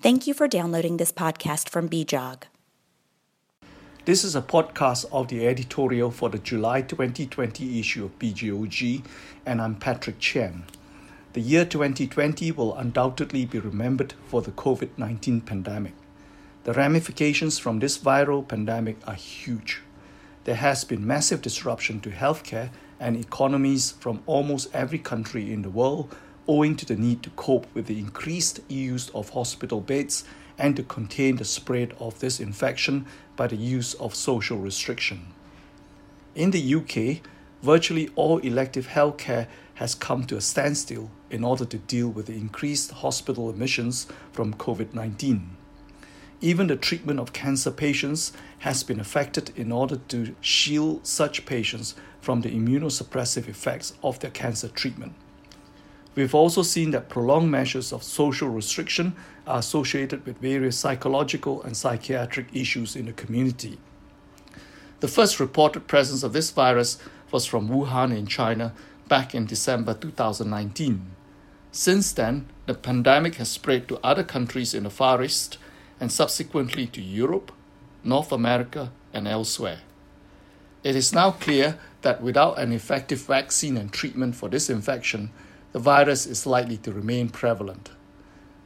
Thank you for downloading this podcast from BJOG. This is a podcast of the editorial for the July 2020 issue of BJOG, and I'm Patrick Chien. The year 2020 will undoubtedly be remembered for the COVID 19 pandemic. The ramifications from this viral pandemic are huge. There has been massive disruption to healthcare and economies from almost every country in the world owing to the need to cope with the increased use of hospital beds and to contain the spread of this infection by the use of social restriction. In the UK, virtually all elective healthcare has come to a standstill in order to deal with the increased hospital admissions from COVID 19. Even the treatment of cancer patients has been affected in order to shield such patients from the immunosuppressive effects of their cancer treatment. We've also seen that prolonged measures of social restriction are associated with various psychological and psychiatric issues in the community. The first reported presence of this virus was from Wuhan in China back in December 2019. Since then, the pandemic has spread to other countries in the Far East and subsequently to Europe, North America, and elsewhere. It is now clear that without an effective vaccine and treatment for this infection, the virus is likely to remain prevalent.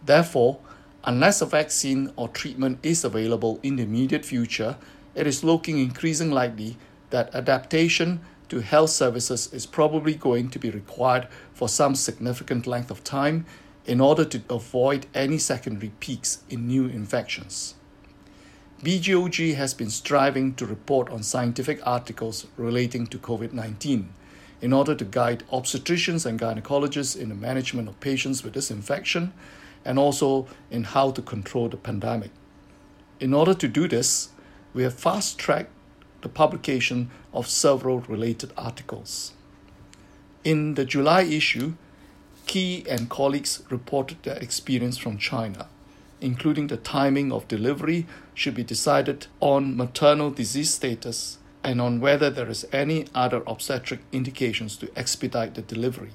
Therefore, unless a vaccine or treatment is available in the immediate future, it is looking increasingly likely that adaptation to health services is probably going to be required for some significant length of time in order to avoid any secondary peaks in new infections. BJOG has been striving to report on scientific articles relating to COVID 19 in order to guide obstetricians and gynecologists in the management of patients with this infection and also in how to control the pandemic. In order to do this, we have fast tracked the publication of several related articles. In the July issue, Key and colleagues reported their experience from China, including the timing of delivery should be decided on maternal disease status and on whether there is any other obstetric indications to expedite the delivery.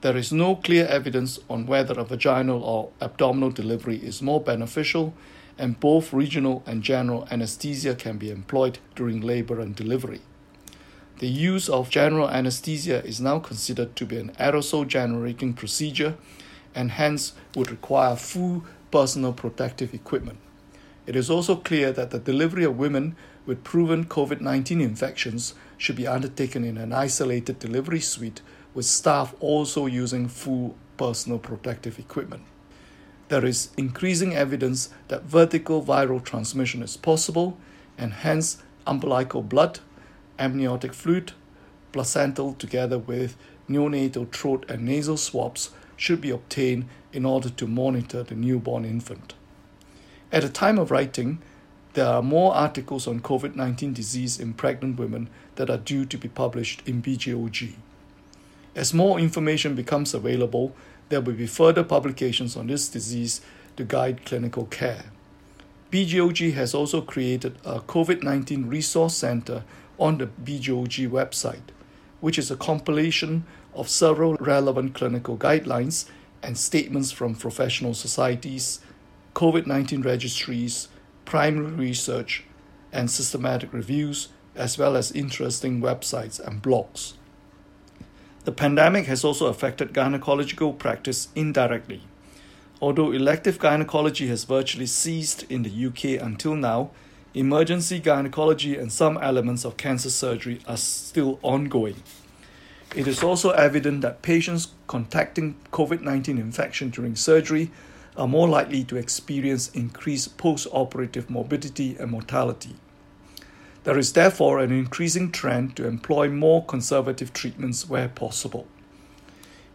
There is no clear evidence on whether a vaginal or abdominal delivery is more beneficial, and both regional and general anesthesia can be employed during labor and delivery. The use of general anesthesia is now considered to be an aerosol generating procedure and hence would require full personal protective equipment. It is also clear that the delivery of women with proven COVID 19 infections should be undertaken in an isolated delivery suite with staff also using full personal protective equipment. There is increasing evidence that vertical viral transmission is possible, and hence umbilical blood, amniotic fluid, placental, together with neonatal throat and nasal swabs should be obtained in order to monitor the newborn infant. At the time of writing, there are more articles on COVID 19 disease in pregnant women that are due to be published in BJOG. As more information becomes available, there will be further publications on this disease to guide clinical care. BJOG has also created a COVID 19 resource center on the BJOG website, which is a compilation of several relevant clinical guidelines and statements from professional societies, COVID 19 registries, primary research, and systematic reviews, as well as interesting websites and blogs. The pandemic has also affected gynecological practice indirectly. Although elective gynecology has virtually ceased in the UK until now, emergency gynecology and some elements of cancer surgery are still ongoing. It is also evident that patients contacting COVID 19 infection during surgery are more likely to experience increased post operative morbidity and mortality. There is therefore an increasing trend to employ more conservative treatments where possible.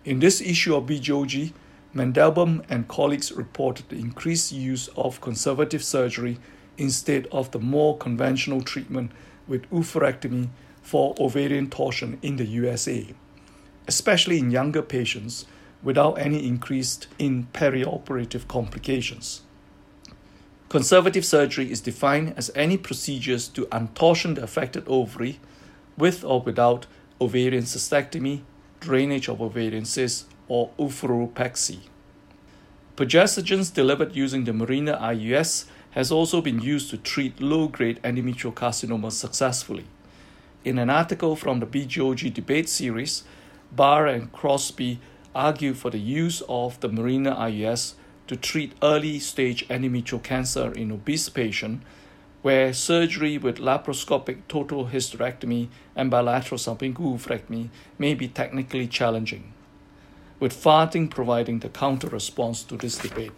In this issue of BJOG, Mandelbaum and colleagues reported the increased use of conservative surgery instead of the more conventional treatment with oophorectomy for ovarian torsion in the USA, especially in younger patients without any increase in perioperative complications. Conservative surgery is defined as any procedures to untorsion the affected ovary with or without ovarian cystectomy, drainage of ovarian cysts, or oophoropexy. Progestogens delivered using the Mirena IUS has also been used to treat low-grade endometrial carcinoma successfully. In an article from the BJOG debate series, Barr and Crosby argue for the use of the Mirena IUS to treat early stage endometrial cancer in obese patients where surgery with laparoscopic total hysterectomy and bilateral subinguinal may be technically challenging with farting providing the counter response to this debate.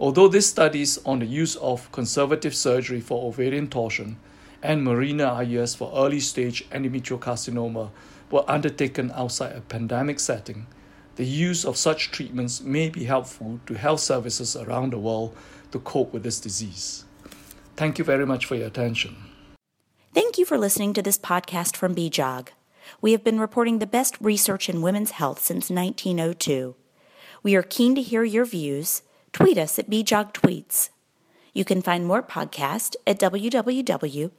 Although these studies on the use of conservative surgery for ovarian torsion and Mirena IUS for early stage endometrial carcinoma were undertaken outside a pandemic setting, the use of such treatments may be helpful to health services around the world to cope with this disease. Thank you very much for your attention. Thank you for listening to this podcast from BJOG. We have been reporting the best research in women's health since 1902. We are keen to hear your views. Tweet us at BJOG Tweets. You can find more podcasts at www.bjog.org.